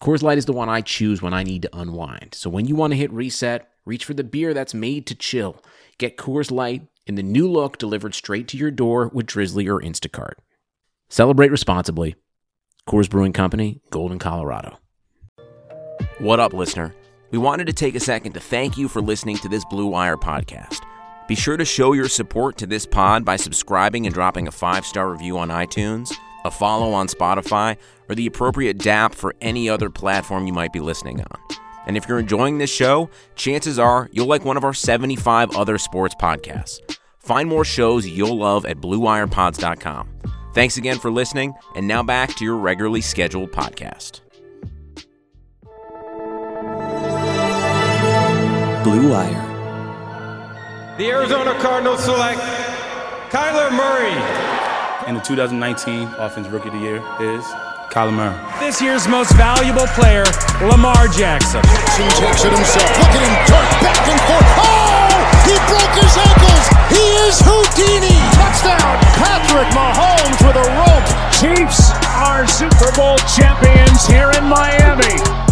Coors Light is the one I choose when I need to unwind. So when you want to hit reset, reach for the beer that's made to chill. Get Coors Light in the new look delivered straight to your door with Drizzly or Instacart. Celebrate responsibly. Coors Brewing Company, Golden, Colorado. What up, listener? We wanted to take a second to thank you for listening to this Blue Wire podcast. Be sure to show your support to this pod by subscribing and dropping a five star review on iTunes a follow on Spotify, or the appropriate DAP for any other platform you might be listening on. And if you're enjoying this show, chances are you'll like one of our 75 other sports podcasts. Find more shows you'll love at BlueWirePods.com. Thanks again for listening, and now back to your regularly scheduled podcast. Blue Wire. The Arizona Cardinals select Kyler Murray, and the 2019 Offensive Rookie of the Year is Kyler Murray. This year's most valuable player, Lamar Jackson. Jackson takes it himself. Look at him dart back and forth. Oh! He broke his ankles. He is Houdini. Touchdown. Patrick Mahomes with a rope. Chiefs are Super Bowl champions here in Miami.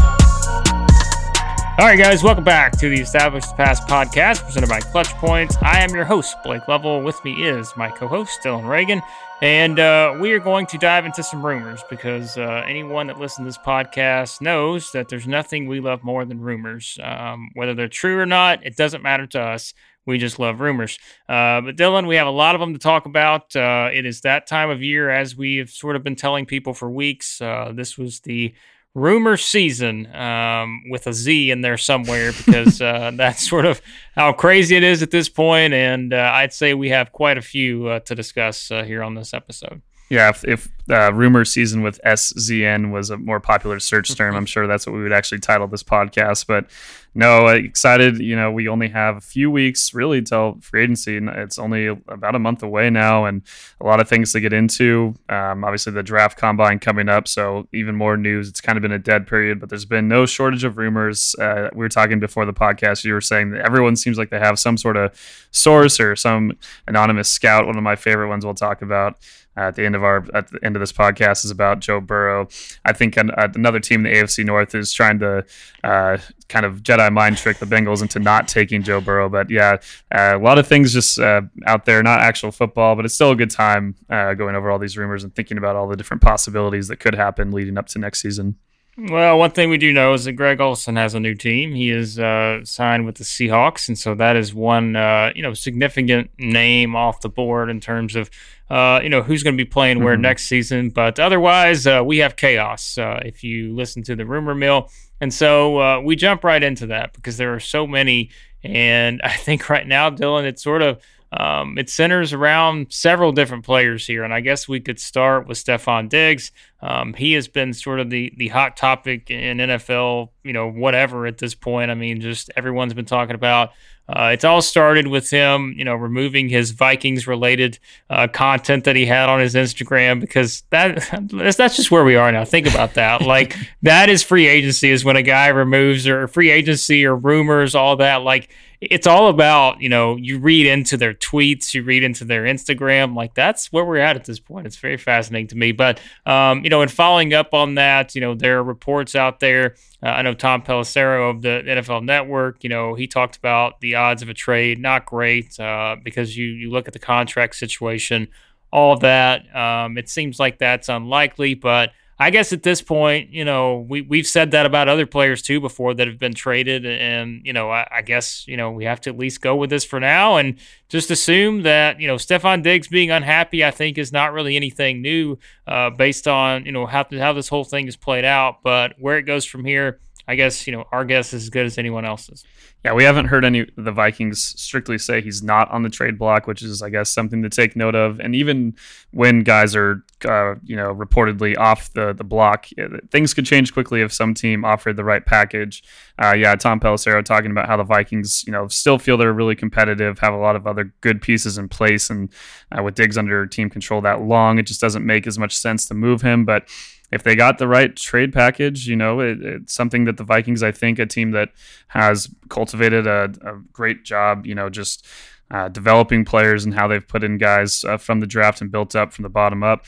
All right, guys, welcome back to the Established Pass podcast presented by Clutch Points. I am your host, Blake Lovell. With me is my co host, Dillon Reagan. And uh, we are going to dive into some rumors because uh, anyone that listens to this podcast knows that there's nothing we love more than rumors. Um, whether they're true or not, it doesn't matter to us. We just love rumors. Uh, but Dillon, we have a lot of them to talk about. Uh, it is that time of year, as we have sort of been telling people for weeks. Uh, this was the rumor season um, with a Z in there somewhere because uh, that's sort of how crazy it is at this point. And uh, I'd say we have quite a few uh, to discuss uh, here on this episode. Yeah, if, if uh, rumor season with SZN was a more popular search term, I'm sure that's what we would actually title this podcast. But no, excited. You know, we only have a few weeks really till free agency. It's only about a month away now, and a lot of things to get into. Um, obviously, the draft combine coming up, so even more news. It's kind of been a dead period, but there's been no shortage of rumors. Uh, we were talking before the podcast. You were saying that everyone seems like they have some sort of source or some anonymous scout. One of my favorite ones we'll talk about at the end of our at the end of this podcast is about Joe Burrow. I think an, uh, another team in the AFC North is trying to uh, kind of Jedi mind trick the Bengals into not taking Joe Burrow. But yeah, uh, a lot of things just uh, out there, not actual football, but it's still a good time uh, going over all these rumors and thinking about all the different possibilities that could happen leading up to next season. Well, one thing we do know is that Greg Olsen has a new team. He is uh, signed with the Seahawks, and so that is one uh, you know significant name off the board in terms of uh, you know who's going to be playing where mm-hmm. next season. But otherwise, uh, we have chaos. Uh, if you listen to the rumor mill, and so uh, we jump right into that because there are so many, and I think right now, Dillon, it's sort of um, it centers around several different players here, and I guess we could start with Stefon Diggs. Um, he has been sort of the the hot topic in NFL, you know, whatever at this point. I mean, just everyone's been talking about. Uh, it's all started with him, you know, removing his Vikings related uh, content that he had on his Instagram because that that's just where we are now. Think about that. like that is free agency is when a guy removes or free agency or rumors, all that. Like it's all about you know you read into their tweets you read into their instagram like that's where we're at at this point. It's very fascinating to me. But um, you know in following up on that you know there are reports out there uh, i know tom pelissero of the nfl network you know he talked about the odds of a trade not great uh, because you you look at the contract situation all that um, it seems like that's unlikely but I guess at this point, you know, we we've said that about other players too before that have been traded, and you know, I, I, guess you know we have to at least go with this for now and just assume that you know Stefon Diggs being unhappy, I think, is not really anything new uh, based on you know how how this whole thing is played out. But where it goes from here, I guess you know our guess is as good as anyone else's. Yeah, we haven't heard any the Vikings strictly say he's not on the trade block, which is I guess something to take note of. And even when guys are uh, you know reportedly off the the block, things could change quickly if some team offered the right package. Uh, yeah, Tom Pelissero talking about how the Vikings you know still feel they're really competitive, have a lot of other good pieces in place, and uh, with Diggs under team control that long, it just doesn't make as much sense to move him, but if they got the right trade package, you know, it, it's something that the Vikings, I think, a team that has cultivated a, a great job, you know, just uh, developing players and how they've put in guys uh, from the draft and built up from the bottom up.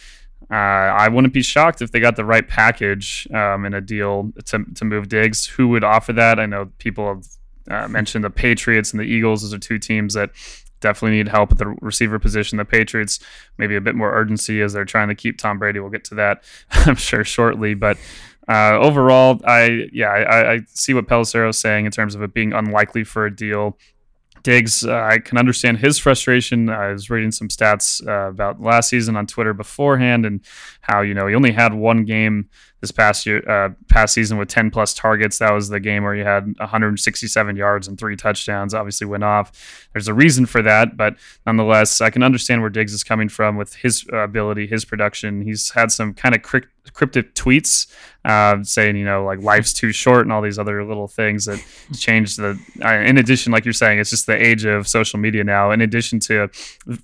Uh, I wouldn't be shocked if they got the right package um, in a deal to, to move Diggs. Who would offer that? I know people have uh, mentioned the Patriots and the Eagles. Those are two teams that definitely need help at the receiver position. The Patriots maybe a bit more urgency as they're trying to keep Tom Brady. We'll get to that, I'm sure, shortly. But uh, overall, I yeah, I, I see what Pelissero is saying in terms of it being unlikely for a deal. Diggs, uh, I can understand his frustration. I was reading some stats uh, about last season on Twitter beforehand and how you know he only had one game this past year, uh, past season with 10 plus targets. That was the game where he had 167 yards and three touchdowns. Obviously, went off. There's a reason for that, but nonetheless, I can understand where Diggs is coming from with his uh, ability, his production. He's had some kind of cryptic tweets uh, saying, you know, like life's too short and all these other little things that change the. Uh, in addition, like you're saying, it's just the age of social media now. In addition to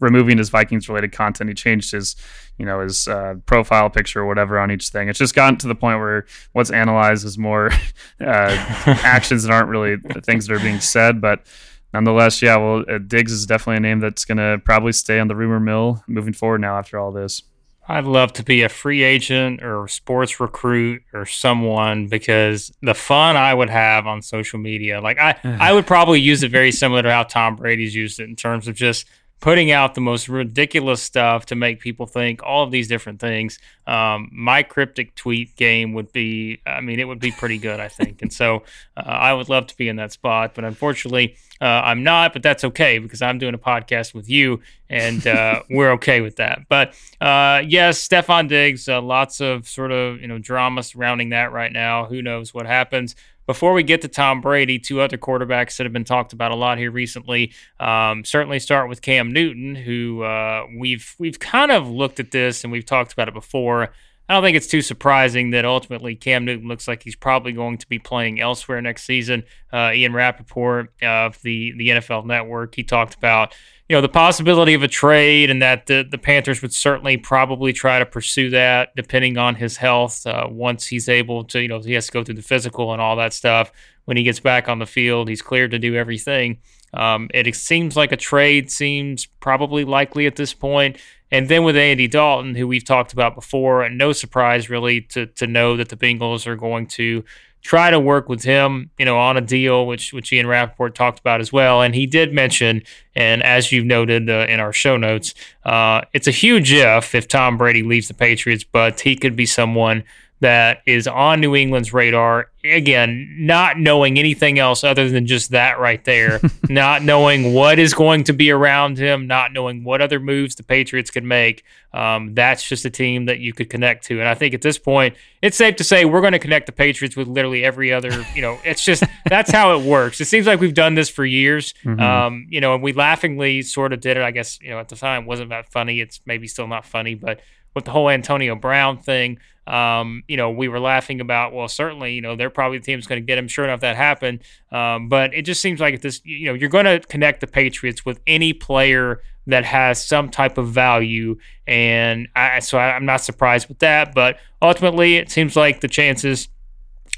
removing his Vikings related content, he changed his, you know, his uh, profile picture or whatever on each thing. It's just gotten to the point where what's analyzed is more uh, actions that aren't really the things that are being said, but nonetheless, yeah, well, uh, Diggs is definitely a name that's going to probably stay on the rumor mill moving forward now after all this. I'd love to be a free agent or sports recruit or someone because the fun I would have on social media, like I, I would probably use it very similar to how Tom Brady's used it in terms of just putting out the most ridiculous stuff to make people think all of these different things. Um, my cryptic tweet game would be, I mean, it would be pretty good, I think. And so uh, I would love to be in that spot, but unfortunately, uh, I'm not, but that's okay because I'm doing a podcast with you and uh, we're okay with that. But uh, yes, Stefon Diggs, uh, lots of sort of, you know, drama surrounding that right now. Who knows what happens? Before we get to Tom Brady, two other quarterbacks that have been talked about a lot here recently. Um, certainly start with Cam Newton, who uh, we've we've kind of looked at this and we've talked about it before. I don't think it's too surprising that ultimately Cam Newton looks like he's probably going to be playing elsewhere next season. Uh, Ian Rapoport of the the NFL Network he talked about you know the possibility of a trade and that the, the Panthers would certainly probably try to pursue that depending on his health uh, once he's able to you know he has to go through the physical and all that stuff. When he gets back on the field he's cleared to do everything. Um, it seems like a trade seems probably likely at this point. And then with Andy Dalton who we've talked about before and no surprise really to to know that the Bengals are going to try to work with him, you know, on a deal, which which Ian Rapoport talked about as well. And he did mention, and as you've noted uh, in our show notes, uh, it's a huge if if Tom Brady leaves the Patriots, but he could be someone that is on New England's radar. Again, not knowing anything else other than just that right there, not knowing what is going to be around him, not knowing what other moves the Patriots could make. Um, that's just a team that you could connect to. And I think at this point, it's safe to say we're going to connect the Patriots with literally every other, you know, it's just that's how it works. It seems like we've done this for years. Mm-hmm. Um, you know, and we laughingly sort of did it. I guess, you know, at the time wasn't that funny. It's maybe still not funny, but with the whole Antonio Brown thing, um, you know, we were laughing about, well, certainly, you know, they're probably the team's going to get him. Sure enough, that happened. Um, but it just seems like this, you know, you're going to connect the Patriots with any player that has some type of value. And I, so I, I'm not surprised with that. But ultimately, it seems like the chances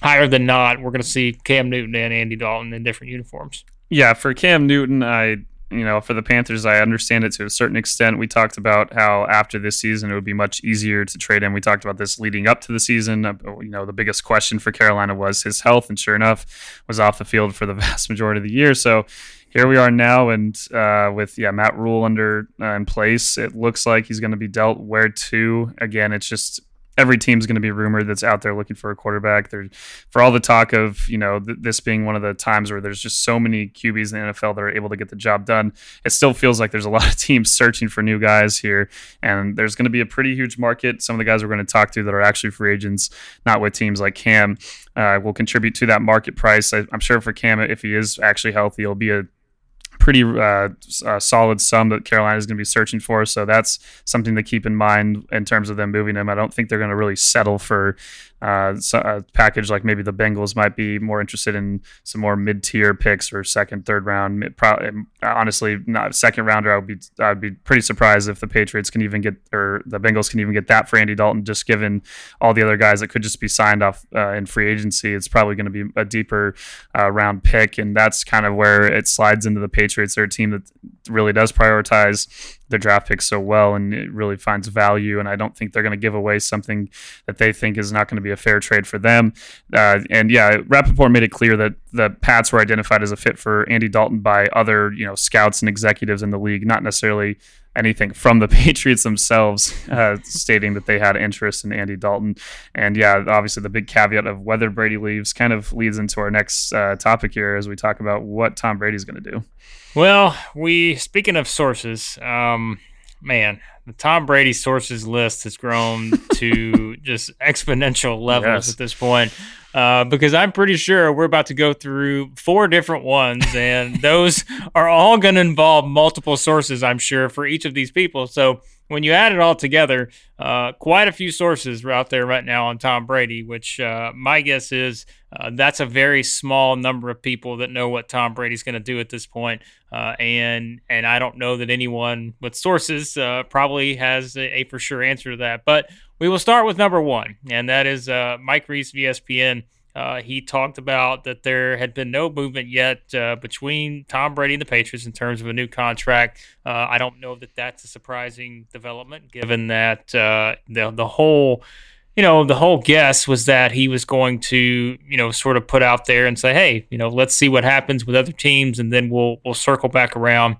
higher than not, we're going to see Cam Newton and Andy Dalton in different uniforms. Yeah, for Cam Newton, I you know, for the Panthers, I understand it to a certain extent. We talked about how after this season it would be much easier to trade him. We talked about this leading up to the season. Uh, you know, the biggest question for Carolina was his health, and sure enough, was off the field for the vast majority of the year. So here we are now, and uh, with yeah Matt Rhule under uh, in place, it looks like he's going to be dealt where to. Again, it's just every team's going to be rumored that's out there looking for a quarterback. There's for all the talk of you know th- this being one of the times where there's just so many QBs in the NFL that are able to get the job done. It still feels like there's a lot of teams searching for new guys here, and there's going to be a pretty huge market. Some of the guys we're going to talk to that are actually free agents, not with teams like Cam, uh, will contribute to that market price. I, I'm sure for Cam, if he is actually healthy, he'll be a pretty uh, uh, solid sum that Carolina is going to be searching for. So that's something to keep in mind in terms of them moving him. I don't think they're going to really settle for uh, a package like maybe the Bengals might be more interested in some more mid-tier picks or second, third round. Probably, honestly, not second rounder. I would be I'd be pretty surprised if the Patriots can even get or the Bengals can even get that for Andy Dalton. Just given all the other guys that could just be signed off uh, in free agency, it's probably going to be a deeper uh, round pick, and that's kind of where it slides into the Patriots. They're a team that really does prioritize their draft picks so well and it really finds value. And I don't think they're going to give away something that they think is not going to be a fair trade for them. Uh, and yeah, Rapoport made it clear that the Pats were identified as a fit for Andy Dalton by other, you know, scouts and executives in the league, not necessarily anything from the Patriots themselves, uh, stating that they had interest in Andy Dalton. And yeah, obviously the big caveat of whether Brady leaves kind of leads into our next uh, topic here as we talk about what Tom Brady's going to do. Well, we speaking of sources, um, man, Tom Brady sources list has grown to just exponential levels yes. at this point. Uh, because I'm pretty sure we're about to go through four different ones, and those are all going to involve multiple sources, I'm sure, for each of these people. So when you add it all together, uh, quite a few sources are out there right now on Tom Brady, which uh, my guess is uh, that's a very small number of people that know what Tom Brady's going to do at this point. Uh, and and I don't know that anyone with sources uh, probably has a, a, for sure answer to that. But we will start with number one, and that is uh, Mike Reiss, of ESPN. Uh, he talked about that there had been no movement yet uh, between Tom Brady and the Patriots in terms of a new contract. Uh, I don't know that that's a surprising development, given that uh, the the whole, you know, the whole guess was that he was going to, you know, sort of put out there and say, hey, you know, let's see what happens with other teams, and then we'll we'll circle back around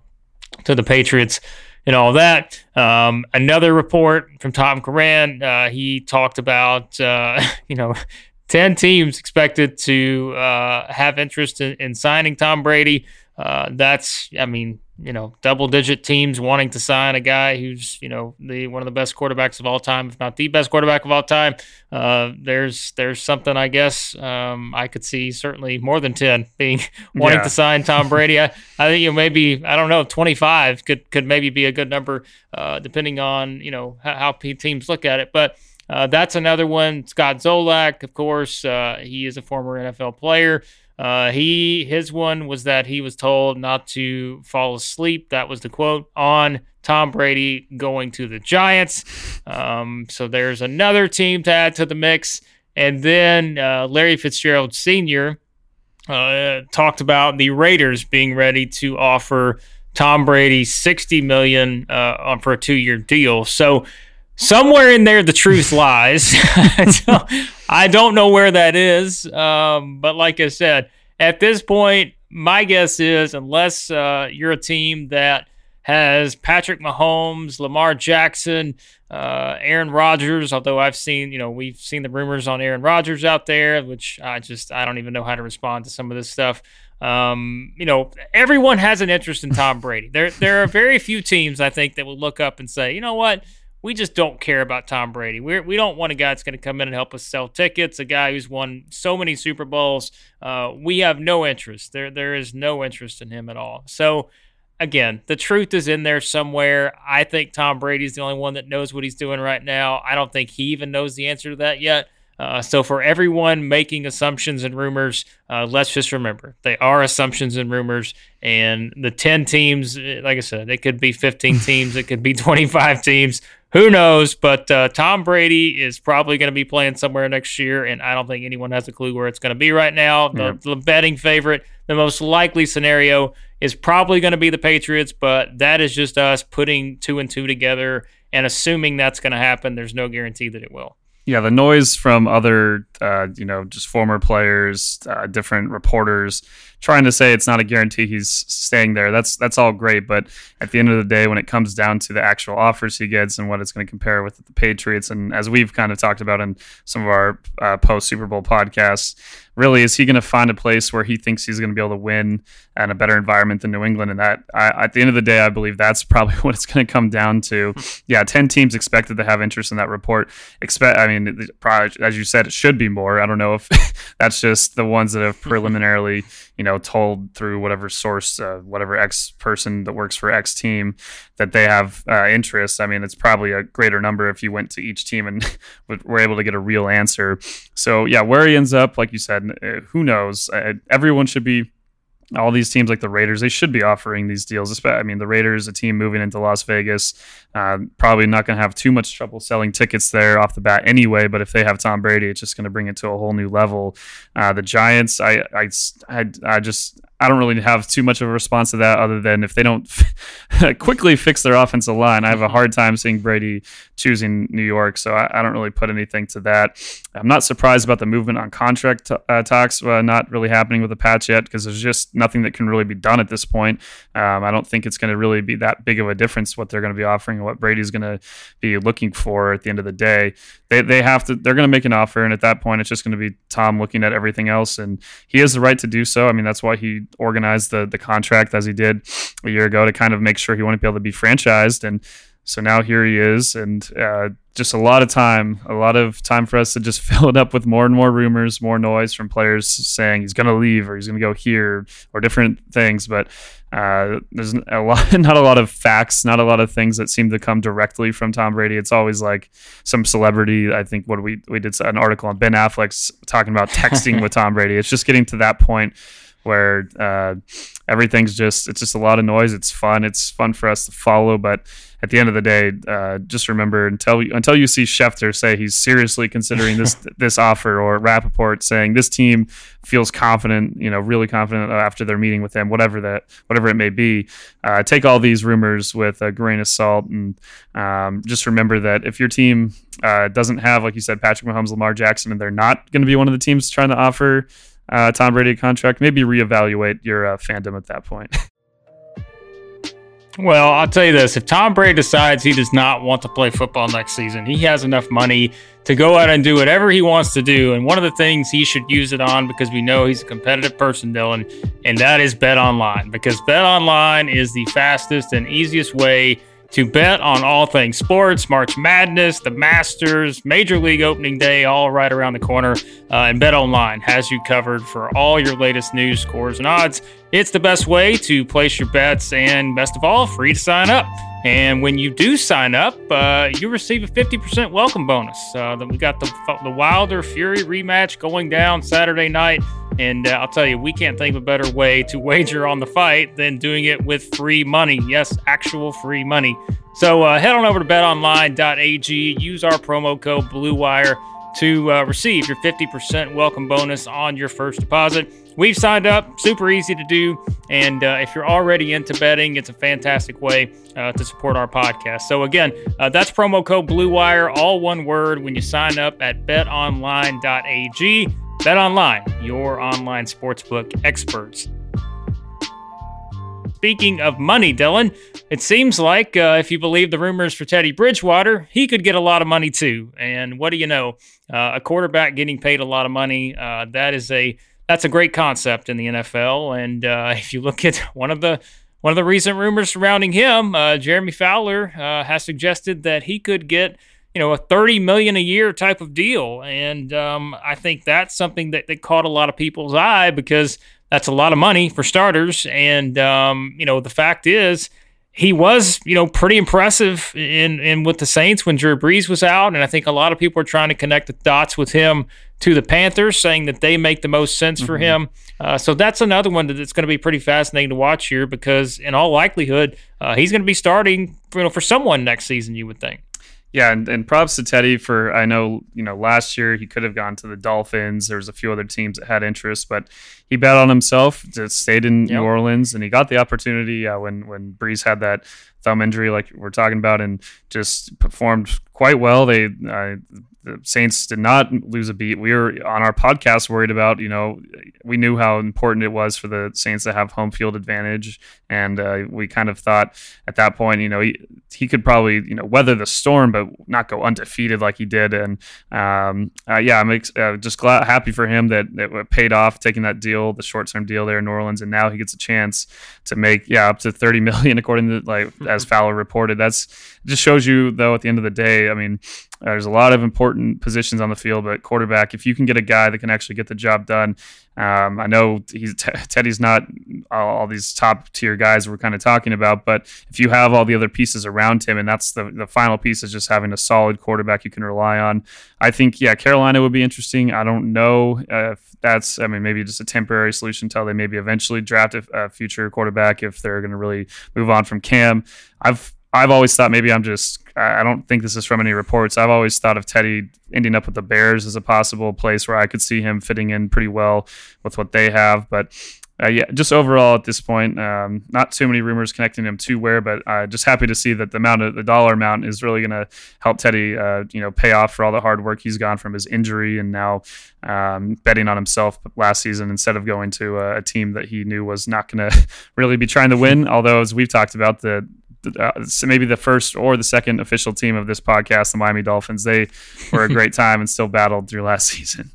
to the Patriots and all that. Um, another report from Tom Curran, uh, he talked about, uh, you know, 10 teams expected to uh, have interest in, in, signing Tom Brady. Uh, that's, I mean, you know, double digit teams wanting to sign a guy who's, you know, the one of the best quarterbacks of all time, if not the best quarterback of all time. Uh, there's there's something I guess um, I could see certainly more than ten being wanting yeah. to sign Tom Brady. I, I think you know maybe I don't know 25 could could maybe be a good number uh, depending on you know how, how teams look at it, but. Uh, that's another one. Scott Zolak, of course, uh, he is a former NFL player. Uh, he his one was that he was told not to fall asleep. That was the quote on Tom Brady going to the Giants. Um, so there's another team to add to the mix, and then uh, Larry Fitzgerald Sr. Uh, talked about the Raiders being ready to offer Tom Brady sixty million uh, for a two-year deal. So somewhere in there the truth lies. I don't know where that is, um, but like I said, at this point, my guess is unless uh, you're a team that has Patrick Mahomes, Lamar Jackson, uh, Aaron Rodgers. Although I've seen, you know, we've seen the rumors on Aaron Rodgers out there, which I just I don't even know how to respond to some of this stuff. Um, you know, everyone has an interest in Tom Brady. There there are very few teams I think that will look up and say, you know what we just don't care about Tom Brady. We're, we don't want a guy that's going to come in and help us sell tickets, a guy who's won so many Super Bowls. Uh, we have no interest. There, there is no interest in him at all. So, again, the truth is in there somewhere. I think Tom Brady's the only one that knows what he's doing right now. I don't think he even knows the answer to that yet. Uh, so, for everyone making assumptions and rumors, uh, let's just remember they are assumptions and rumors. And the 10 teams, like I said, it could be 15 teams, it could be 25 teams who knows? But uh, Tom Brady is probably going to be playing somewhere next year, and I don't think anyone has a clue where it's going to be right now. The, the betting favorite, the most likely scenario is probably going to be the Patriots, but that is just us putting two and two together and assuming that's going to happen. There's no guarantee that it will. Yeah, the noise from other, uh, you know, just former players, uh, different reporters trying to say it's not a guarantee he's staying there. That's that's all great, but at the end of the day, when it comes down to the actual offers he gets and what it's going to compare with the Patriots, and as we've kind of talked about in some of our uh, post Super Bowl podcasts, really is he going to find a place where he thinks he's going to be able to win and a better environment than New England? And that, I, at the end of the day, I believe that's probably what it's going to come down to. Yeah, ten teams expected to have interest in that report. Expect, I mean, probably, as you said, it should be more. I don't know if that's just the ones that have preliminarily, you know, told through whatever source, uh, whatever X person that works for X team that they have uh, interest. I mean, it's probably a greater number if you went to each team and were able to get a real answer. So yeah, where he ends up, like you said, who knows? Uh, everyone should be all these teams like the Raiders, they should be offering these deals. I mean, the Raiders, a team moving into Las Vegas, uh, probably not going to have too much trouble selling tickets there off the bat anyway. But if they have Tom Brady, it's just going to bring it to a whole new level. Uh, the Giants, I, I, I, I just I don't really have too much of a response to that other than if they don't quickly fix their offensive line, I have a hard time seeing Brady choosing New York. So I, I don't really put anything to that. I'm not surprised about the movement on contract t- uh, talks uh, not really happening with the patch yet because there's just nothing that can really be done at this point. Um, I don't think it's going to really be that big of a difference what they're going to be offering and what Brady's going to be looking for at the end of the day. They, they have to they're going to make an offer and at that point it's just going to be Tom looking at everything else and he has the right to do so. I mean that's why he organized the the contract as he did a year ago to kind of make sure he wanted to be able to be franchised and so now here he is, and uh, just a lot of time, a lot of time for us to just fill it up with more and more rumors, more noise from players saying he's going to leave or he's going to go here or different things. But uh, there's a lot, not a lot of facts, not a lot of things that seem to come directly from Tom Brady. It's always like some celebrity. I think what we we did an article on Ben Affleck's talking about texting with Tom Brady. It's just getting to that point where uh, everything's just it's just a lot of noise. It's fun. It's fun for us to follow, but at the end of the day, uh, just remember until until you see Schefter say he's seriously considering this this offer, or Rapoport saying this team feels confident, you know, really confident after their meeting with him, whatever that whatever it may be. Uh, take all these rumors with a grain of salt, and um, just remember that if your team uh, doesn't have, like you said, Patrick Mahomes, Lamar Jackson, and they're not going to be one of the teams trying to offer uh, Tom Brady contract, maybe reevaluate your uh, fandom at that point. Well, I'll tell you this if Tom Brady decides he does not want to play football next season, he has enough money to go out and do whatever he wants to do. And one of the things he should use it on, because we know he's a competitive person, Dillon, and that is Bet Online. Because Bet Online is the fastest and easiest way to bet on all things sports, March Madness, the Masters, Major League Opening Day, all right around the corner. Uh, and Bet Online has you covered for all your latest news, scores, and odds. It's the best way to place your bets, and best of all, free to sign up. And when you do sign up, uh, you receive a 50% welcome bonus. Uh, we got the, the Wilder Fury rematch going down Saturday night. And uh, I'll tell you, we can't think of a better way to wager on the fight than doing it with free money. Yes, actual free money. So uh, head on over to betonline.ag, use our promo code BLUEWIRE to uh, receive your 50% welcome bonus on your first deposit. We've signed up, super easy to do. And uh, if you're already into betting, it's a fantastic way uh, to support our podcast. So, again, uh, that's promo code BLUEWIRE, all one word, when you sign up at betonline.ag. Bet Online, your online sportsbook experts. Speaking of money, Dillon, it seems like uh, if you believe the rumors for Teddy Bridgewater, he could get a lot of money too. And what do you know? Uh, a quarterback getting paid a lot of money, uh, is a that's a great concept in the NFL. And uh, if you look at one of the one of the recent rumors surrounding him, uh, Jeremy Fowler uh, has suggested that he could get you know a 30 million a year type of deal and um, i think that's something that, that caught a lot of people's eye because that's a lot of money for starters and um, you know the fact is he was, you know, pretty impressive in in with the Saints when Drew Brees was out, and I think a lot of people are trying to connect the dots with him to the Panthers, saying that they make the most sense mm-hmm. for him. Uh, so that's another one that's going to be pretty fascinating to watch here because, in all likelihood, uh, he's going to be starting, you know, for someone next season. You would think. Yeah, and, and props to Teddy for I know you know last year he could have gone to the Dolphins. There was a few other teams that had interest, but he bet on himself. Just stayed in yep. New Orleans, and he got the opportunity uh, when when Brees had that thumb injury, like we're talking about, and just performed quite well. They uh, the Saints did not lose a beat. We were on our podcast worried about, you know, we knew how important it was for the Saints to have home field advantage, and uh, we kind of thought at that point, you know, he, he could probably, you know, weather the storm, but not go undefeated like he did. And um, uh, yeah, I'm ex- uh, just glad, happy for him that it paid off taking that deal, the short term deal there in New Orleans, and now he gets a chance to make yeah up to 30 million according to like as Fowler reported. That's just shows you though at the end of the day, I mean, there's a lot of important positions on the field, but quarterback, if you can get a guy that can actually get the job done, um, I know he's Teddy's not all, all these top tier guys we're kind of talking about, but if you have all the other pieces around him, and that's the the final piece is just having a solid quarterback you can rely on. I think yeah, Carolina would be interesting. I don't know if that's I mean maybe just a temporary solution until they maybe eventually draft a, a future quarterback if they're going to really move on from Cam. I've I've always thought maybe I'm just I don't think this is from any reports. I've always thought of Teddy ending up with the Bears as a possible place where I could see him fitting in pretty well with what they have. But uh, yeah, just overall at this point, um, not too many rumors connecting him to where, but uh, just happy to see that the amount of the dollar amount is really going to help Teddy, uh, you know, pay off for all the hard work he's gone from his injury and now um, betting on himself last season instead of going to a, a team that he knew was not going to really be trying to win. Although, as we've talked about, the uh, maybe the first or the second official team of this podcast, the Miami Dolphins. They were a great time and still battled through last season.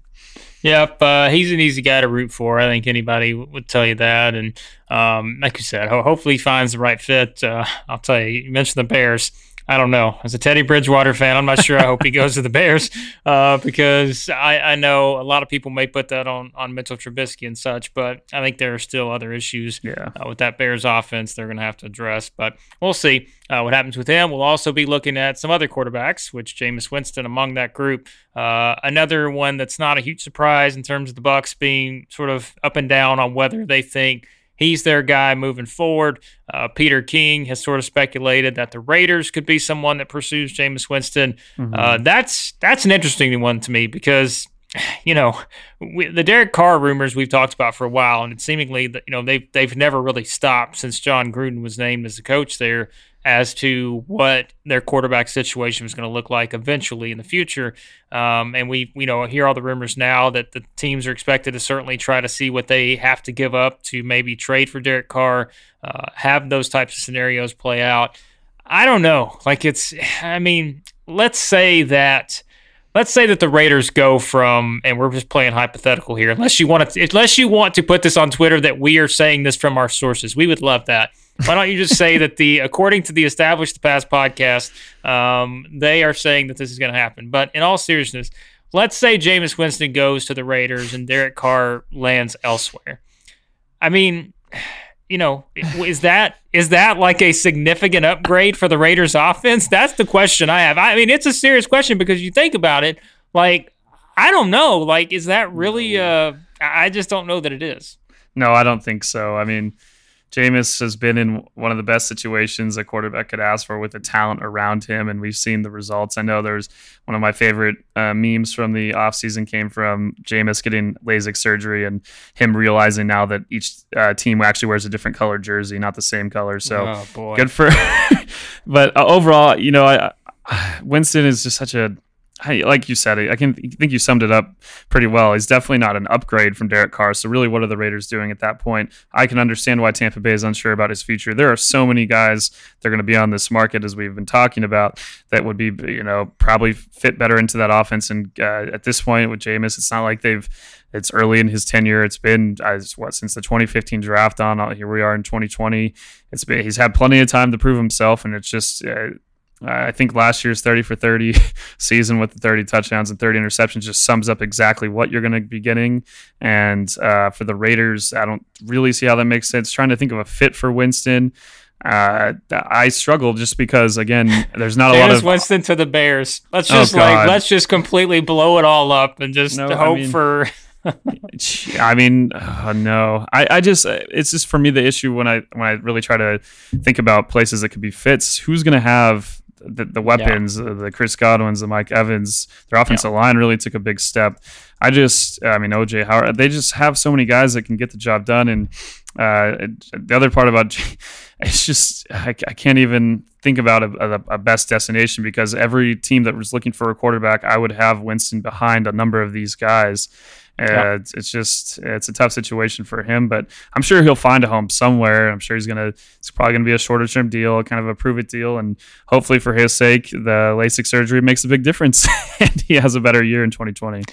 Yep, uh, he's an easy guy to root for. I think anybody would tell you that. And um, like you said, ho- hopefully he finds the right fit. Uh, I'll tell you, you mentioned the Bears. I don't know. As a Teddy Bridgewater fan, I'm not sure. I hope he goes to the Bears uh, because I, I, know a lot of people may put that on on Mitchell Trubisky and such, but I think there are still other issues yeah. uh, with that Bears offense they're going to have to address. But we'll see uh, what happens with him. We'll also be looking at some other quarterbacks, which Jameis Winston among that group. Uh, another one that's not a huge surprise in terms of the Bucs being sort of up and down on whether they think he's their guy moving forward. Uh, Peter King has sort of speculated that the Raiders could be someone that pursues Jameis Winston. Mm-hmm. Uh, that's that's an interesting one to me because you know we, the Derek Carr rumors we've talked about for a while, and it seemingly that you know they've they've never really stopped since Jon Gruden was named as the coach there as to what their quarterback situation was going to look like eventually in the future. Um, and we, you know, hear all the rumors now that the teams are expected to certainly try to see what they have to give up to maybe trade for Derek Carr, uh, have those types of scenarios play out. I don't know. Like it's, I mean, let's say that. Let's say that the Raiders go from, and we're just playing hypothetical here. Unless you want to, unless you want to put this on Twitter that we are saying this from our sources, we would love that. Why don't you just say that the according to the Establish the Pass podcast, um, they are saying that this is going to happen. But in all seriousness, let's say Jameis Winston goes to the Raiders and Derek Carr lands elsewhere. I mean, you know, is that is that like a significant upgrade for the Raiders offense? That's the question I have. I mean, it's a serious question because you think about it, like I don't know, like is that really uh I just don't know that it is. No, I don't think so. I mean, Jameis has been in one of the best situations a quarterback could ask for with the talent around him, and we've seen the results. I know there's one of my favorite uh, memes from the offseason came from Jameis getting LASIK surgery and him realizing now that each uh, team actually wears a different color jersey, not the same color. So oh, good for. but uh, overall, you know, I, Winston is just such a like you said, I can think you summed it up pretty well. He's definitely not an upgrade from Derek Carr. So really, what are the Raiders doing at that point? I can understand why Tampa Bay is unsure about his future. There are so many guys that are going to be on this market, as we've been talking about, that would be you know probably fit better into that offense. And uh, at this point with Jameis, it's not like they've it's early in his tenure. It's been as what since the 2015 draft on. Uh, here we are in 2020. It's been he's had plenty of time to prove himself, and it's just. Uh, I think last year's 30 for 30 season with the 30 touchdowns and 30 interceptions just sums up exactly what you're going to be getting. And uh, for the Raiders, I don't really see how that makes sense. Trying to think of a fit for Winston. Uh, I struggle just because again, there's not a lot of Winston to the Bears. Let's oh, just oh, like let's just completely blow it all up and just no, hope I mean, for. I mean, uh, no. I, I just it's just for me the issue when I when I really try to think about places that could be fits. Who's going to have the, the weapons, yeah. the Chris Godwins, the Mike Evans, their offensive yeah. line really took a big step. I just, I mean, OJ Howard, they just have so many guys that can get the job done. And uh, the other part about it's just I, I can't even think about a, a, a, best destination because every team that was looking for a quarterback, I would have Winston behind a number of these guys. Uh, it's, it's, just it's a tough situation for him, but I'm sure he'll find a home somewhere. I'm sure he's gonna it's probably gonna be a shorter term deal, kind of a prove it deal, and hopefully for his sake, the LASIK surgery makes a big difference and he has a better year in 2020.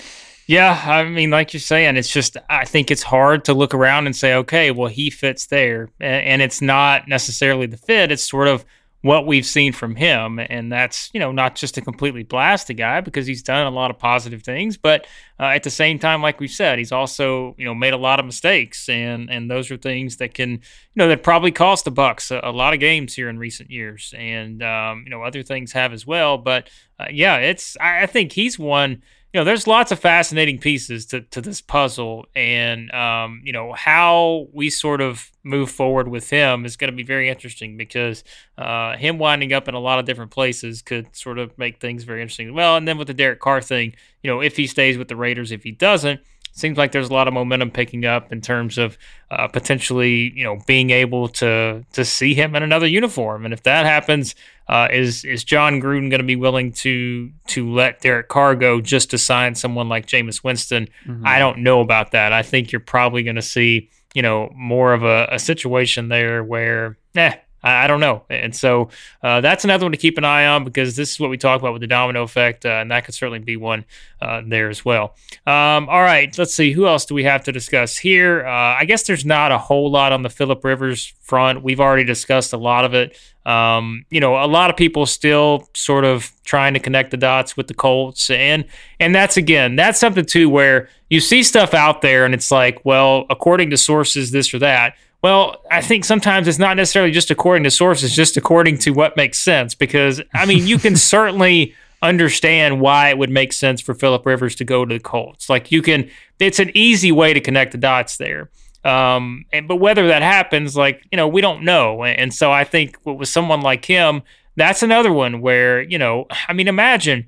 Yeah, I mean, like you're saying, it's just I think it's hard to look around and say, okay, well, he fits there, and it's not necessarily the fit. It's sort of what we've seen from him, and that's you know not just to completely blast the guy because he's done a lot of positive things, but uh, at the same time, like we said, he's also you know made a lot of mistakes, and and those are things that can you know that probably cost the Bucs a, a lot of games here in recent years, and um, you know other things have as well. But uh, yeah, it's I, I think he's one you know, there's lots of fascinating pieces to, to this puzzle, and um, you know how we sort of move forward with him is going to be very interesting because uh, him winding up in a lot of different places could sort of make things very interesting. Well, and then with the Derek Carr thing, you know, if he stays with the Raiders, if he doesn't, seems like there's a lot of momentum picking up in terms of uh, potentially, you know, being able to to see him in another uniform. And if that happens, uh, is is Jon Gruden going to be willing to to let Derek Carr go just to sign someone like Jameis Winston? Mm-hmm. I don't know about that. I think you're probably going to see, you know, more of a, a situation there where, eh, I, don't know. And so uh, that's another one to keep an eye on because this is what we talk about with the domino effect, uh, and that could certainly be one uh, there as well. Um, all right, let's see. Who else do we have to discuss here? Uh, I guess there's not a whole lot on the Philip Rivers front. We've already discussed a lot of it. Um, you know, a lot of people still sort of trying to connect the dots with the Colts, and and that's again, that's something too where you see stuff out there, and it's like, well, according to sources, this or that well, I think sometimes it's not necessarily just according to sources, just according to what makes sense. Because, I mean, you can certainly understand why it would make sense for Philip Rivers to go to the Colts. Like, you can, it's an easy way to connect the dots there. Um, and, but whether that happens, like, you know, we don't know. And so I think with someone like him, that's another one where, you know, I mean, imagine,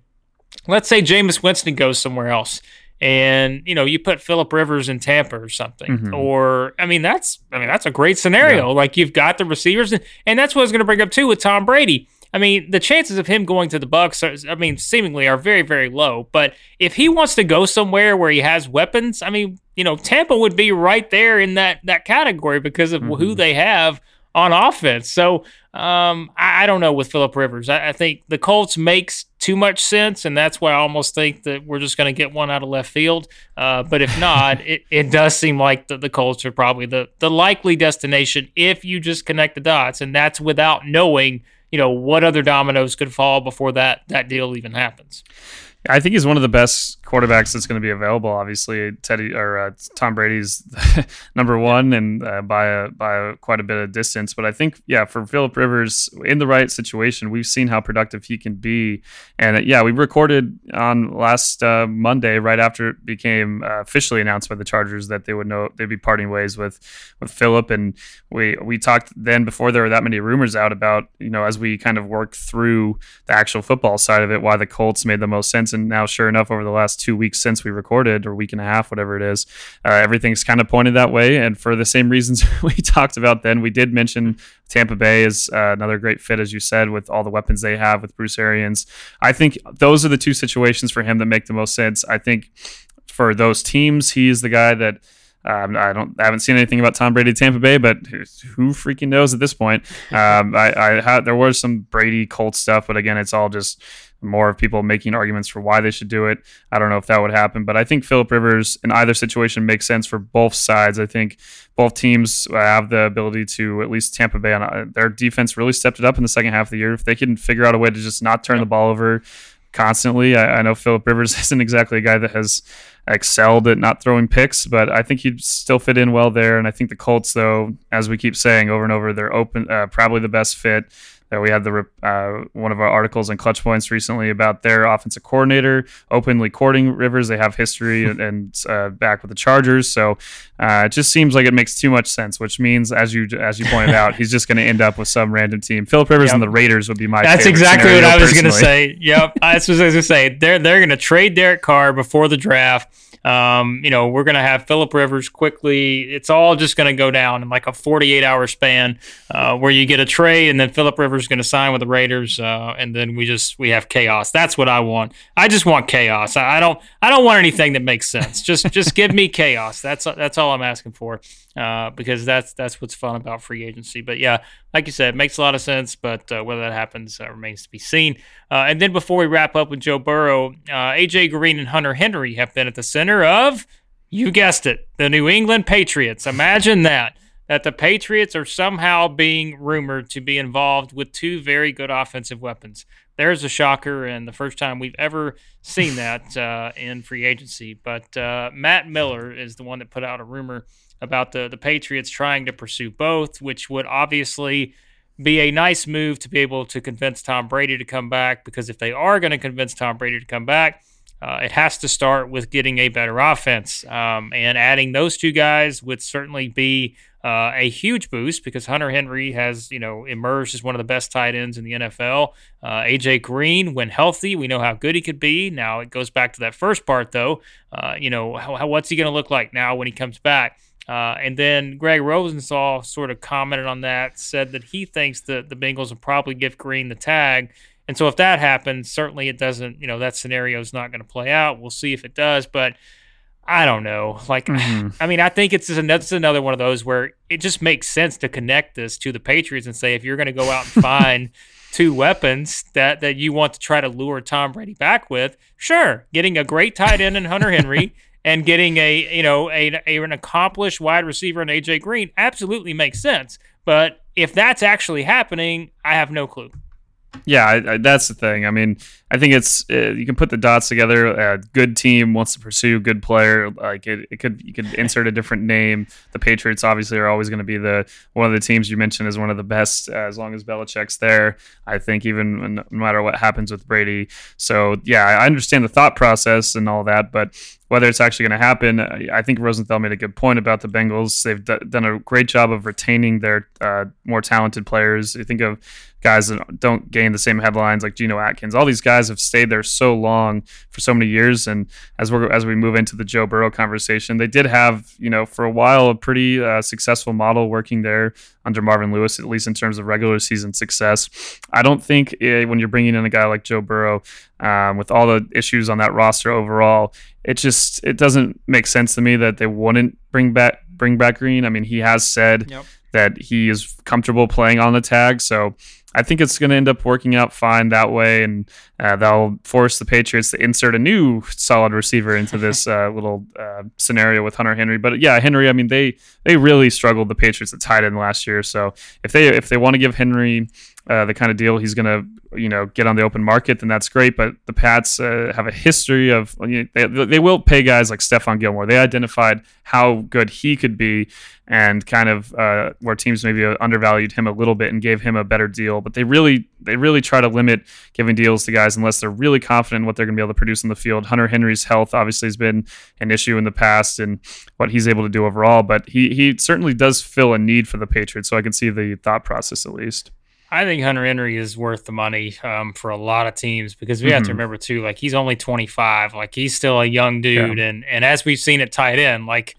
let's say Jameis Winston goes somewhere else and you know you put Philip Rivers in Tampa or something, mm-hmm. or I mean that's I mean that's a great scenario. Yeah. Like you've got the receivers, and, and that's what I was going to bring up too with Tom Brady. I mean the chances of him going to the Bucs, are, I mean seemingly are very very low. But if he wants to go somewhere where he has weapons, I mean you know Tampa would be right there in that that category because of mm-hmm. who they have on offense. So um, I, I, don't know with Philip Rivers. I, I, think the Colts makes too much sense, and that's why I almost think that we're just going to get one out of left field. Uh, but if not, it, it does seem like the, the Colts are probably the the likely destination if you just connect the dots, and that's without knowing you know what other dominoes could fall before that that deal even happens. I think he's one of the best quarterbacks that's going to be available. Obviously, Teddy or uh, Tom Brady's number one, and uh, by a by a, quite a bit of distance. But I think, yeah, for Philip Rivers in the right situation, we've seen how productive he can be. And uh, yeah, we recorded on last uh, Monday, right after it became uh, officially announced by the Chargers that they would know they'd be parting ways with with Philip. And we we talked then before there were that many rumors out about you know as we kind of worked through the actual football side of it, why the Colts made the most sense. And now, sure enough, over the last two weeks since we recorded, or week and a half, whatever it is, uh, everything's kind of pointed that way. And for the same reasons we talked about then, we did mention Tampa Bay is uh, another great fit, as you said, with all the weapons they have with Bruce Arians. I think those are the two situations for him that make the most sense. I think for those teams, he's the guy that. Um, I don't. I haven't seen anything about Tom Brady Tampa Bay, but who freaking knows at this point? Um, I, I had there was some Brady Colt stuff, but again, it's all just more of people making arguments for why they should do it. I don't know if that would happen, but I think Philip Rivers in either situation makes sense for both sides. I think both teams have the ability to at least Tampa Bay on uh, their defense really stepped it up in the second half of the year. If they can figure out a way to just not turn the ball over constantly, I, I know Philip Rivers isn't exactly a guy that has excelled at not throwing picks, but I think he'd still fit in well there. And I think the Colts, though, as we keep saying over and over, they're open, uh, probably the best fit that we had the uh, one of our articles in Clutch Points recently about their offensive coordinator openly courting Rivers. They have history and, and uh, back with the Chargers, so uh, it just seems like it makes too much sense. Which means, as you as you pointed out, he's just going to end up with some random team. Philip Rivers yep. and the Raiders would be my. That's exactly what I was going to say. Yep, that's what I was going to say. They're they're going to trade Derek Carr before the draft um, you know, we're going to have Philip Rivers quickly. It's all just going to go down in like a 48 hour span uh, where you get a trade and then Philip Rivers is going to sign with the Raiders. Uh, and then we just, we have chaos. That's what I want. I just want chaos. I, I don't, I don't want anything that makes sense. Just, just give me chaos. That's, that's all I'm asking for. Uh, because that's that's what's fun about free agency. But yeah, like you said, it makes a lot of sense. But uh, whether that happens uh, remains to be seen. Uh, and then before we wrap up with Joe Burrow, uh, AJ Green and Hunter Henry have been at the center of, you guessed it, the New England Patriots. Imagine that. That the Patriots are somehow being rumored to be involved with two very good offensive weapons. There's a shocker, and the first time we've ever seen that uh, in free agency. But Matt Miller is the one that put out a rumor about the, the Patriots trying to pursue both, which would obviously be a nice move to be able to convince Tom Brady to come back. Because if they are going to convince Tom Brady to come back, uh, it has to start with getting a better offense. Um, and adding those two guys would certainly be uh, a huge boost because Hunter Henry has, you know, emerged as one of the best tight ends in the NFL. Uh, AJ Green, when healthy, we know how good he could be. Now it goes back to that first part, though. Uh, you know, how, how, what's he going to look like now when he comes back? Uh, and then Gregg Rosenthal sort of commented on that, said that he thinks that the Bengals will probably give Green the tag. And so if that happens, certainly it doesn't, you know, that scenario is not going to play out. We'll see if it does. But I don't know. Like, mm-hmm. I mean, I think it's just another, another one of those where it just makes sense to connect this to the Patriots and say, if you're going to go out and find two weapons that, that you want to try to lure Tom Brady back with, sure, getting a great tight end in Hunter Henry and getting a you know a, a, an accomplished wide receiver in AJ Green absolutely makes sense. But if that's actually happening, I have no clue. Yeah, I, I, that's the thing. I mean, I think it's uh, you can put the dots together. A good team wants to pursue good player. Like it, it could you could insert a different name. The Patriots obviously are always going to be the one of the teams you mentioned is one of the best uh, as long as Belichick's there. I think even no matter what happens with Brady. So yeah, I understand the thought process and all that, but whether it's actually going to happen, I think Rosenthal made a good point about the Bengals. They've d- done a great job of retaining their uh, more talented players. You think of guys that don't gain the same headlines like Geno Atkins. All these guys have stayed there so long for so many years, and as we as we move into the Joe Burrow conversation, they did have you know for a while a pretty uh, successful model working there under Marvin Lewis, at least in terms of regular season success. I don't think it, when you're bringing in a guy like Joe Burrow um, with all the issues on that roster overall, it just it doesn't make sense to me that they wouldn't bring back bring back Green. I mean, he has said yep. that he is comfortable playing on the tag, so I think it's going to end up working out fine that way, and uh, they'll force the Patriots to insert a new solid receiver into this uh, little uh, scenario with Hunter Henry. But yeah, Henry. I mean, they they really struggled the Patriots at tight end last year. So if they if they want to give Henry uh, the kind of deal he's going to you know get on the open market, then that's great. But the Pats uh, have a history of you know, they, they will pay guys like Stephon Gilmore. They identified how good he could be, and kind of uh, where teams maybe undervalued him a little bit and gave him a better deal. But they really they really try to limit giving deals to guys unless they're really confident in what they're going to be able to produce in the field. Hunter Henry's health obviously has been an issue in the past and what he's able to do overall, but he he certainly does fill a need for the Patriots. So I can see the thought process at least. I think Hunter Henry is worth the money um, for a lot of teams because we mm-hmm. have to mm-hmm. remember too, like he's only 25, like he's still a young dude, yeah. and and as we've seen at tight end, like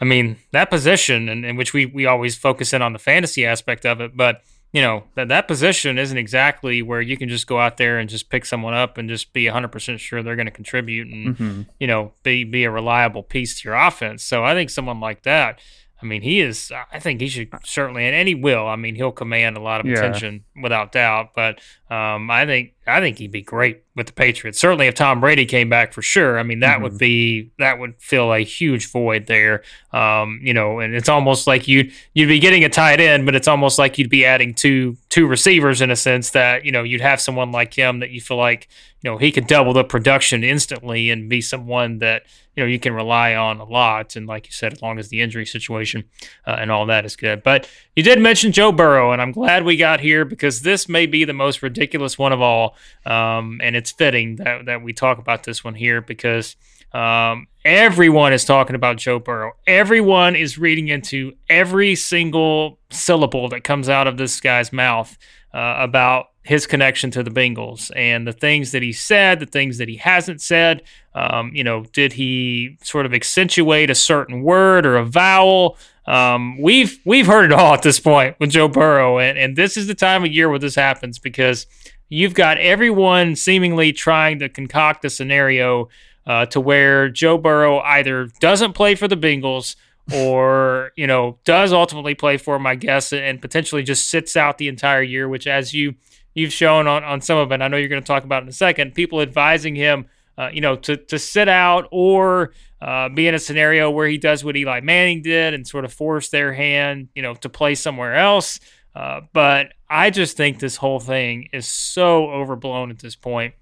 I mean that position, and in, in which we we always focus in on the fantasy aspect of it, but you know that that position isn't exactly where you can just go out there and just pick someone up and just be 100% sure they're going to contribute and mm-hmm. you know be be a reliable piece to your offense. So I think someone like that I mean, he is. I think he should certainly, and he will. I mean, he'll command a lot of yeah. attention without doubt. But um, I think I think he'd be great with the Patriots. Certainly, if Tom Brady came back for sure. I mean, that mm-hmm. would be that would fill a huge void there. Um, you know, and it's almost like you you'd be getting a tight end, but it's almost like you'd be adding two two receivers in a sense that you know you'd have someone like him that you feel like you know he could double the production instantly and be someone that you know you can rely on a lot. And like you said, as long as the injury situation uh, and all that is good. But you did mention Joe Burrow, and I'm glad we got here because this may be the most ridiculous one of all, um, and it's fitting that that we talk about this one here because. Um, everyone is talking about Joe Burrow. Everyone is reading into every single syllable that comes out of this guy's mouth uh, about his connection to the Bengals and the things that he said, the things that he hasn't said. Um, you know, did he sort of accentuate a certain word or a vowel? Um, we've we've heard it all at this point with Joe Burrow, and, and this is the time of year where this happens because you've got everyone seemingly trying to concoct a scenario uh, to where Joe Burrow either doesn't play for the Bengals or you know does ultimately play for my guess, and potentially just sits out the entire year. Which, as you you've shown on on some of it, I know you're going to talk about in a second. People advising him, uh, you know, to to sit out or uh, be in a scenario where he does what Eli Manning did and sort of force their hand, you know, to play somewhere else. Uh, but I just think this whole thing is so overblown at this point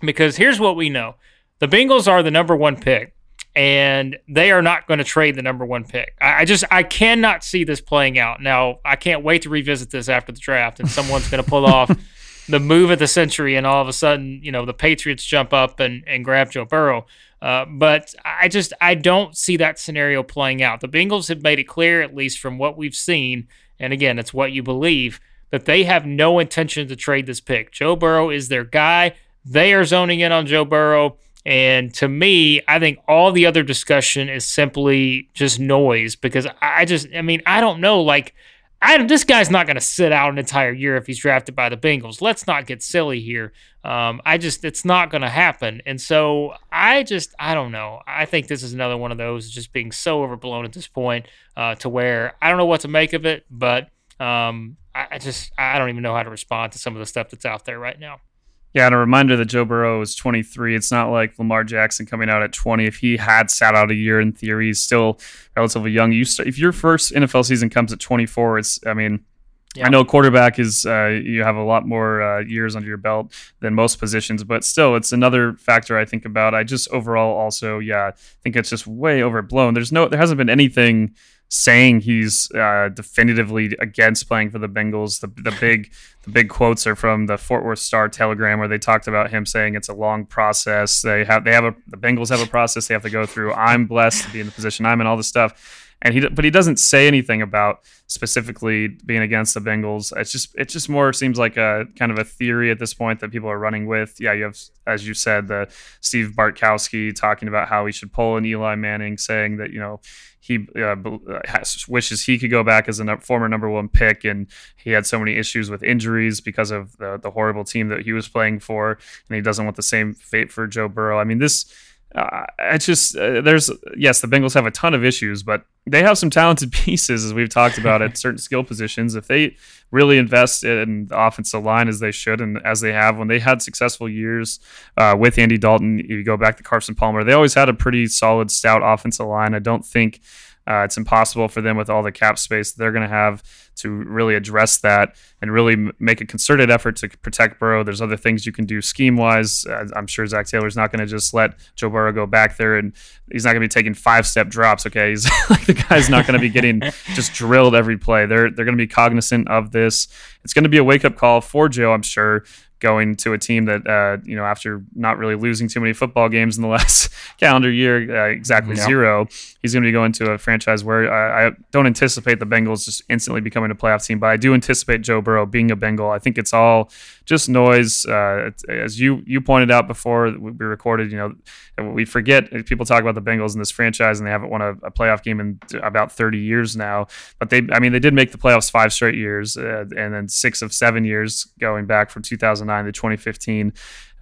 because here's what we know: the Bengals are the number one pick and they are not going to trade the number one pick. I, I, just I cannot see this playing out. Now I can't wait to revisit this after the draft, and someone's going to pull off the move of the century, and all of a sudden, you know, the Patriots jump up and and grab Joe Burrow. Uh, but I just I don't see that scenario playing out. The Bengals have made it clear, at least from what we've seen, and again, it's what you believe, that they have no intention to trade this pick. Joe Burrow is their guy. They are zoning in on Joe Burrow. And to me, I think all the other discussion is simply just noise because I just, I mean, I don't know. Like, I, this guy's not going to sit out an entire year if he's drafted by the Bengals. Let's not get silly here. Um, I just, it's not going to happen. And so I just, I don't know. I think this is another one of those just being so overblown at this point uh, to where I don't know what to make of it, but um, I, I just, I don't even know how to respond to some of the stuff that's out there right now. Yeah, and a reminder that Joe Burrow is 23. It's not like Lamar Jackson coming out at 20. If he had sat out a year in theory, he's still relatively young. You if your first NFL season comes at 24, it's I mean, yeah. I know quarterback is uh, you have a lot more uh, years under your belt than most positions, but still, it's another factor I think about. I just overall also, yeah, I think it's just way overblown. There's no, there hasn't been anything saying he's uh, definitively against playing for the Bengals. The the big the big quotes are from the Fort Worth Star Telegram where they talked about him saying it's a long process. They have they have a the Bengals have a process they have to go through. I'm blessed to be in the position I'm in. All this stuff. And he, but he doesn't say anything about specifically being against the Bengals. It's just, it just more seems like a kind of a theory at this point that people are running with. Yeah, you have, as you said, the Steve Bartkowski talking about how he should pull an Eli Manning, saying that you know he uh, has, wishes he could go back as a former number one pick, and he had so many issues with injuries because of the, the horrible team that he was playing for, and he doesn't want the same fate for Joe Burrow. I mean, this uh, it's just uh, there's yes the Bengals have a ton of issues, but they have some talented pieces as we've talked about at certain skill positions. If they really invest in the offensive line as they should and as they have when they had successful years uh, with Andy Dalton, you go back to Carson Palmer, they always had a pretty solid, stout offensive line. I don't think uh, it's impossible for them with all the cap space they're going to have to really address that and really m- make a concerted effort to protect Burrow. There's other things you can do scheme wise. Uh, I'm sure Zac Taylor's not going to just let Joe Burrow go back there and he's not going to be taking five step drops. Okay, he's like the guy's not going to be getting just drilled every play. They're they're going to be cognizant of this. It's going to be a wake up call for Joe, I'm sure going to a team that uh, you know after not really losing too many football games in the last calendar year, uh, exactly zero. He's going to be going to a franchise where I, I, don't anticipate the Bengals just instantly becoming a playoff team, but I do anticipate Joe Burrow being a Bengal. I think it's all just noise. Uh, as you you pointed out before we recorded, you know, we forget people talk about the Bengals in this franchise and they haven't won a, a playoff game in about 30 years now. But they, I mean, they did make the playoffs five straight years, uh, and then six of seven years going back from 2009 to 2015.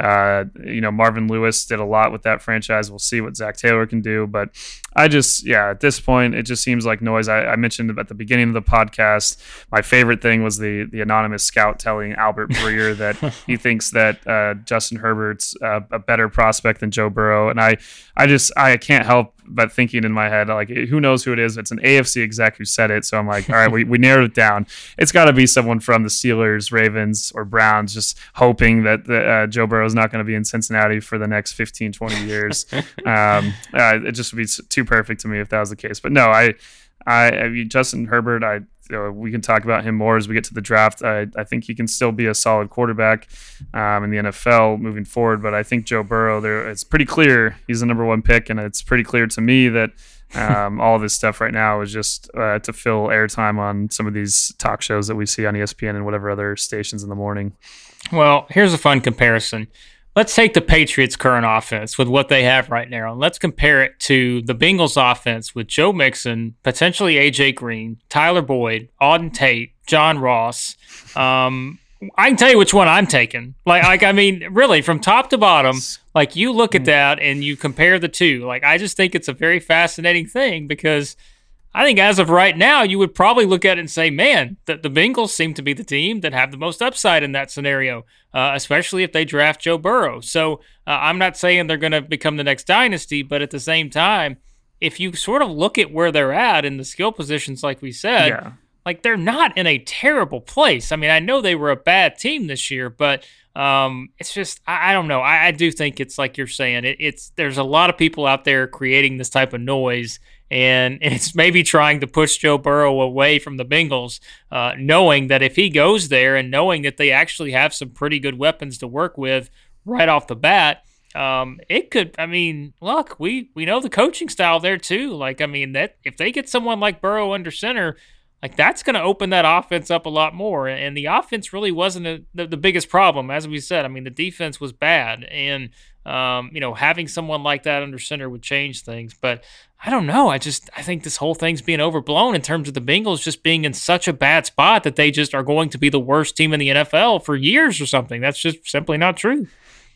Uh, you know, Marvin Lewis did a lot with that franchise. We'll see what Zac Taylor can do. But I just, yeah, at this point, it just seems like noise. I, I mentioned at the beginning of the podcast, my favorite thing was the the anonymous scout telling Albert Breer that he thinks that uh, Justin Herbert's uh, a better prospect than Joe Burrow. And I, I just, I can't help but thinking in my head, like, who knows who it is? It's an AFC exec who said it. So I'm like, all right, we, we narrowed it down. It's got to be someone from the Steelers, Ravens, or Browns, just hoping that the, uh, Joe Burrow is not going to be in Cincinnati for the next 15, 20 years. um, uh, it just would be too perfect to me if that was the case. But no, I, I, I mean, Justin Herbert, I we can talk about him more as we get to the draft. I, I think he can still be a solid quarterback um, in the NFL moving forward. But I think Joe Burrow, there it's pretty clear he's the number one pick, and it's pretty clear to me that um, all this stuff right now is just uh, to fill airtime on some of these talk shows that we see on ESPN and whatever other stations in the morning. Well, here's a fun comparison. Let's take the Patriots' current offense with what they have right now, and let's compare it to the Bengals' offense with Joe Mixon, potentially AJ Green, Tyler Boyd, Auden Tate, John Ross. Um, I can tell you which one I'm taking. Like, like I mean, really, from top to bottom, like you look at that and you compare the two. Like, I just think it's a very fascinating thing because I think as of right now, you would probably look at it and say, man, that the Bengals seem to be the team that have the most upside in that scenario, uh, especially if they draft Joe Burrow. So uh, I'm not saying they're going to become the next dynasty, but at the same time, if you sort of look at where they're at in the skill positions, like we said, Yeah. like they're not in a terrible place. I mean, I know they were a bad team this year, but um, it's just I, I don't know. I, I do think it's like you're saying. It, it's there's a lot of people out there creating this type of noise, and it's maybe trying to push Joe Burrow away from the Bengals, uh, knowing that if he goes there and knowing that they actually have some pretty good weapons to work with right off the bat. Um, it could. I mean, look, we we know the coaching style there too. Like, I mean, that if they get someone like Burrow under center, like that's going to open that offense up a lot more. And the offense really wasn't a, the, the biggest problem, as we said. I mean, the defense was bad, and um, you know, having someone like that under center would change things. But I don't know. I just I think this whole thing's being overblown in terms of the Bengals just being in such a bad spot that they just are going to be the worst team in the NFL for years or something. That's just simply not true.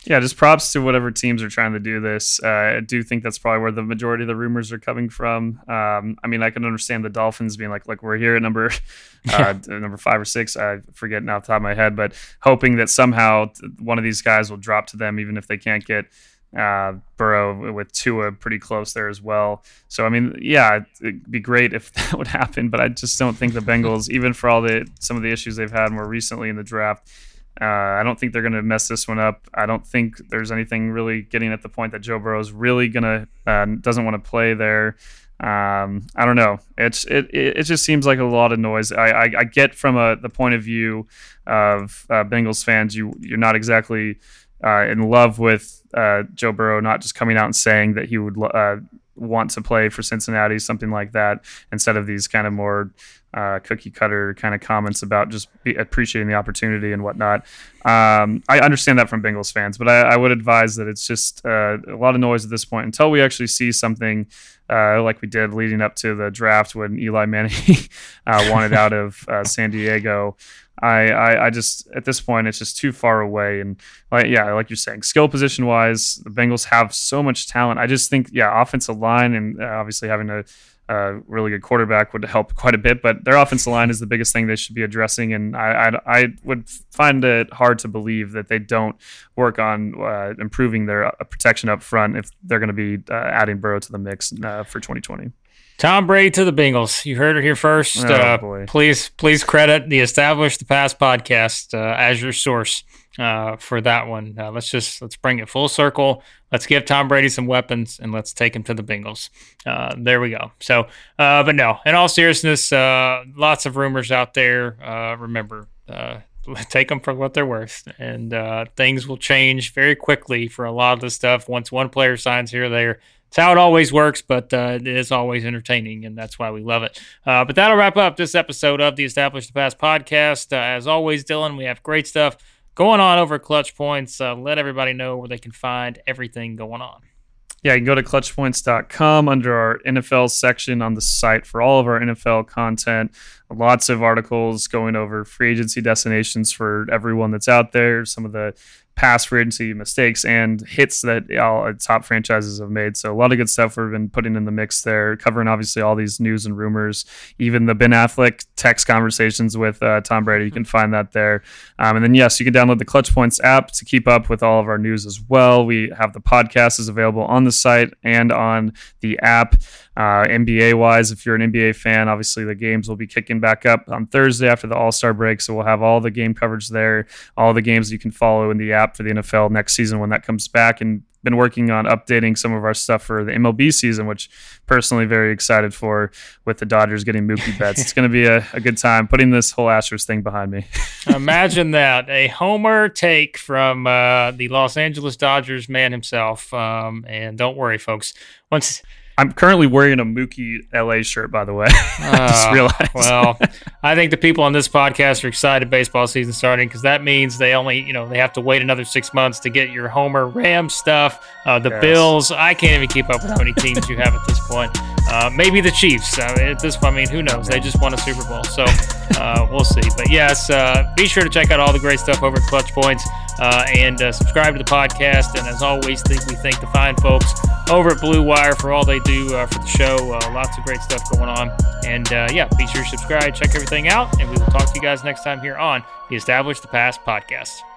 Yeah, just props to whatever teams are trying to do this. Uh, I do think that's probably where the majority of the rumors are coming from. Um, I mean, I can understand the Dolphins being like, like we're here at number uh, number five or six. I forget now off the top of my head, but hoping that somehow one of these guys will drop to them, even if they can't get uh, Burrow with Tua pretty close there as well. So I mean, yeah, it'd be great if that would happen, but I just don't think the Bengals, even for all the some of the issues they've had more recently in the draft. Uh, I don't think they're going to mess this one up. I don't think there's anything really getting at the point that Joe Burrow is really going to uh, doesn't want to play there. Um, I don't know. It's it, it, just seems like a lot of noise. I I, I get from a the point of view of uh, Bengals fans, you you're not exactly uh, in love with uh, Joe Burrow not just coming out and saying that he would uh, want to play for Cincinnati, something like that, instead of these kind of more uh, cookie cutter kind of comments about just appreciating the opportunity and whatnot. Um, I understand that from Bengals fans, but I, I would advise that it's just uh, a lot of noise at this point until we actually see something uh, like we did leading up to the draft when Eli Manning uh, wanted out of uh, San Diego. I, I, I just at this point it's just too far away. And like yeah like you're saying skill position wise the Bengals have so much talent. I just think yeah offensive line and uh, obviously having a uh, really good quarterback would help quite a bit but their offensive line is the biggest thing they should be addressing. And I I, I would find it hard to believe that they don't work on uh, improving their uh, protection up front if they're going to be uh, adding Burrow to the mix uh, for 2020. Tom Brady to the Bengals. You heard it here first. Oh, uh, boy. Please, please credit the Establish the Pass podcast uh, as your source uh, for that one. Uh, let's just let's bring it full circle. Let's give Tom Brady some weapons and let's take him to the Bengals. Uh, there we go. So, uh, but no, in all seriousness, uh, lots of rumors out there. Uh, remember, uh, take them for what they're worth, and uh, things will change very quickly for a lot of the stuff. Once one player signs here or there, it's how it always works, but uh, it is always entertaining, and that's why we love it. Uh, but that'll wrap up this episode of the Establish the Pass podcast. Uh, as always, Dillon, we have great stuff going on over ClutchPoints. Uh, let everybody know where they can find everything going on. Yeah, you can go to clutchpoints.com under our NFL section on the site for all of our NFL content. Lots of articles going over free agency destinations for everyone that's out there, some of the past free agency mistakes and hits that all top franchises have made. So a lot of good stuff we've been putting in the mix there, covering obviously all these news and rumors, even the Ben Affleck text conversations with uh, Tom Brady. You can find that there. Um, and then yes, you can download the ClutchPoints app to keep up with all of our news as well. We have the podcast is available on the site and on the app. Uh, NBA wise, if you're an NBA fan, obviously the games will be kicking back up on Thursday after the All Star break. So we'll have all the game coverage there, all the games you can follow in the app for the NFL next season when that comes back. And been working on updating some of our stuff for the MLB season, which personally very excited for with the Dodgers getting Mookie Betts. it's going to be a, a, good time putting this whole Astros thing behind me. Imagine that a homer take from uh, the Los Angeles Dodgers man himself. Um, and don't worry, folks. Once I'm currently wearing a Mookie LA shirt, by the way. I just Uh, realized. well, I think the people on this podcast are excited baseball season starting because that means they only, you know, they have to wait another six months to get your Homer Ram stuff. Uh, the Yes. Bills, I can't even keep up with how many teams you have at this point. Uh, maybe the Chiefs. Uh, at this point, I mean, who knows? They just won a Super Bowl, so uh, we'll see. But yes, uh, be sure to check out all the great stuff over at ClutchPoints uh, and uh, subscribe to the podcast. And as always, think we thank the fine folks over at Blue Wire for all they do uh, for the show. Uh, lots of great stuff going on. And uh, yeah, be sure to subscribe, check everything out, and we will talk to you guys next time here on the Establish the Pass podcast.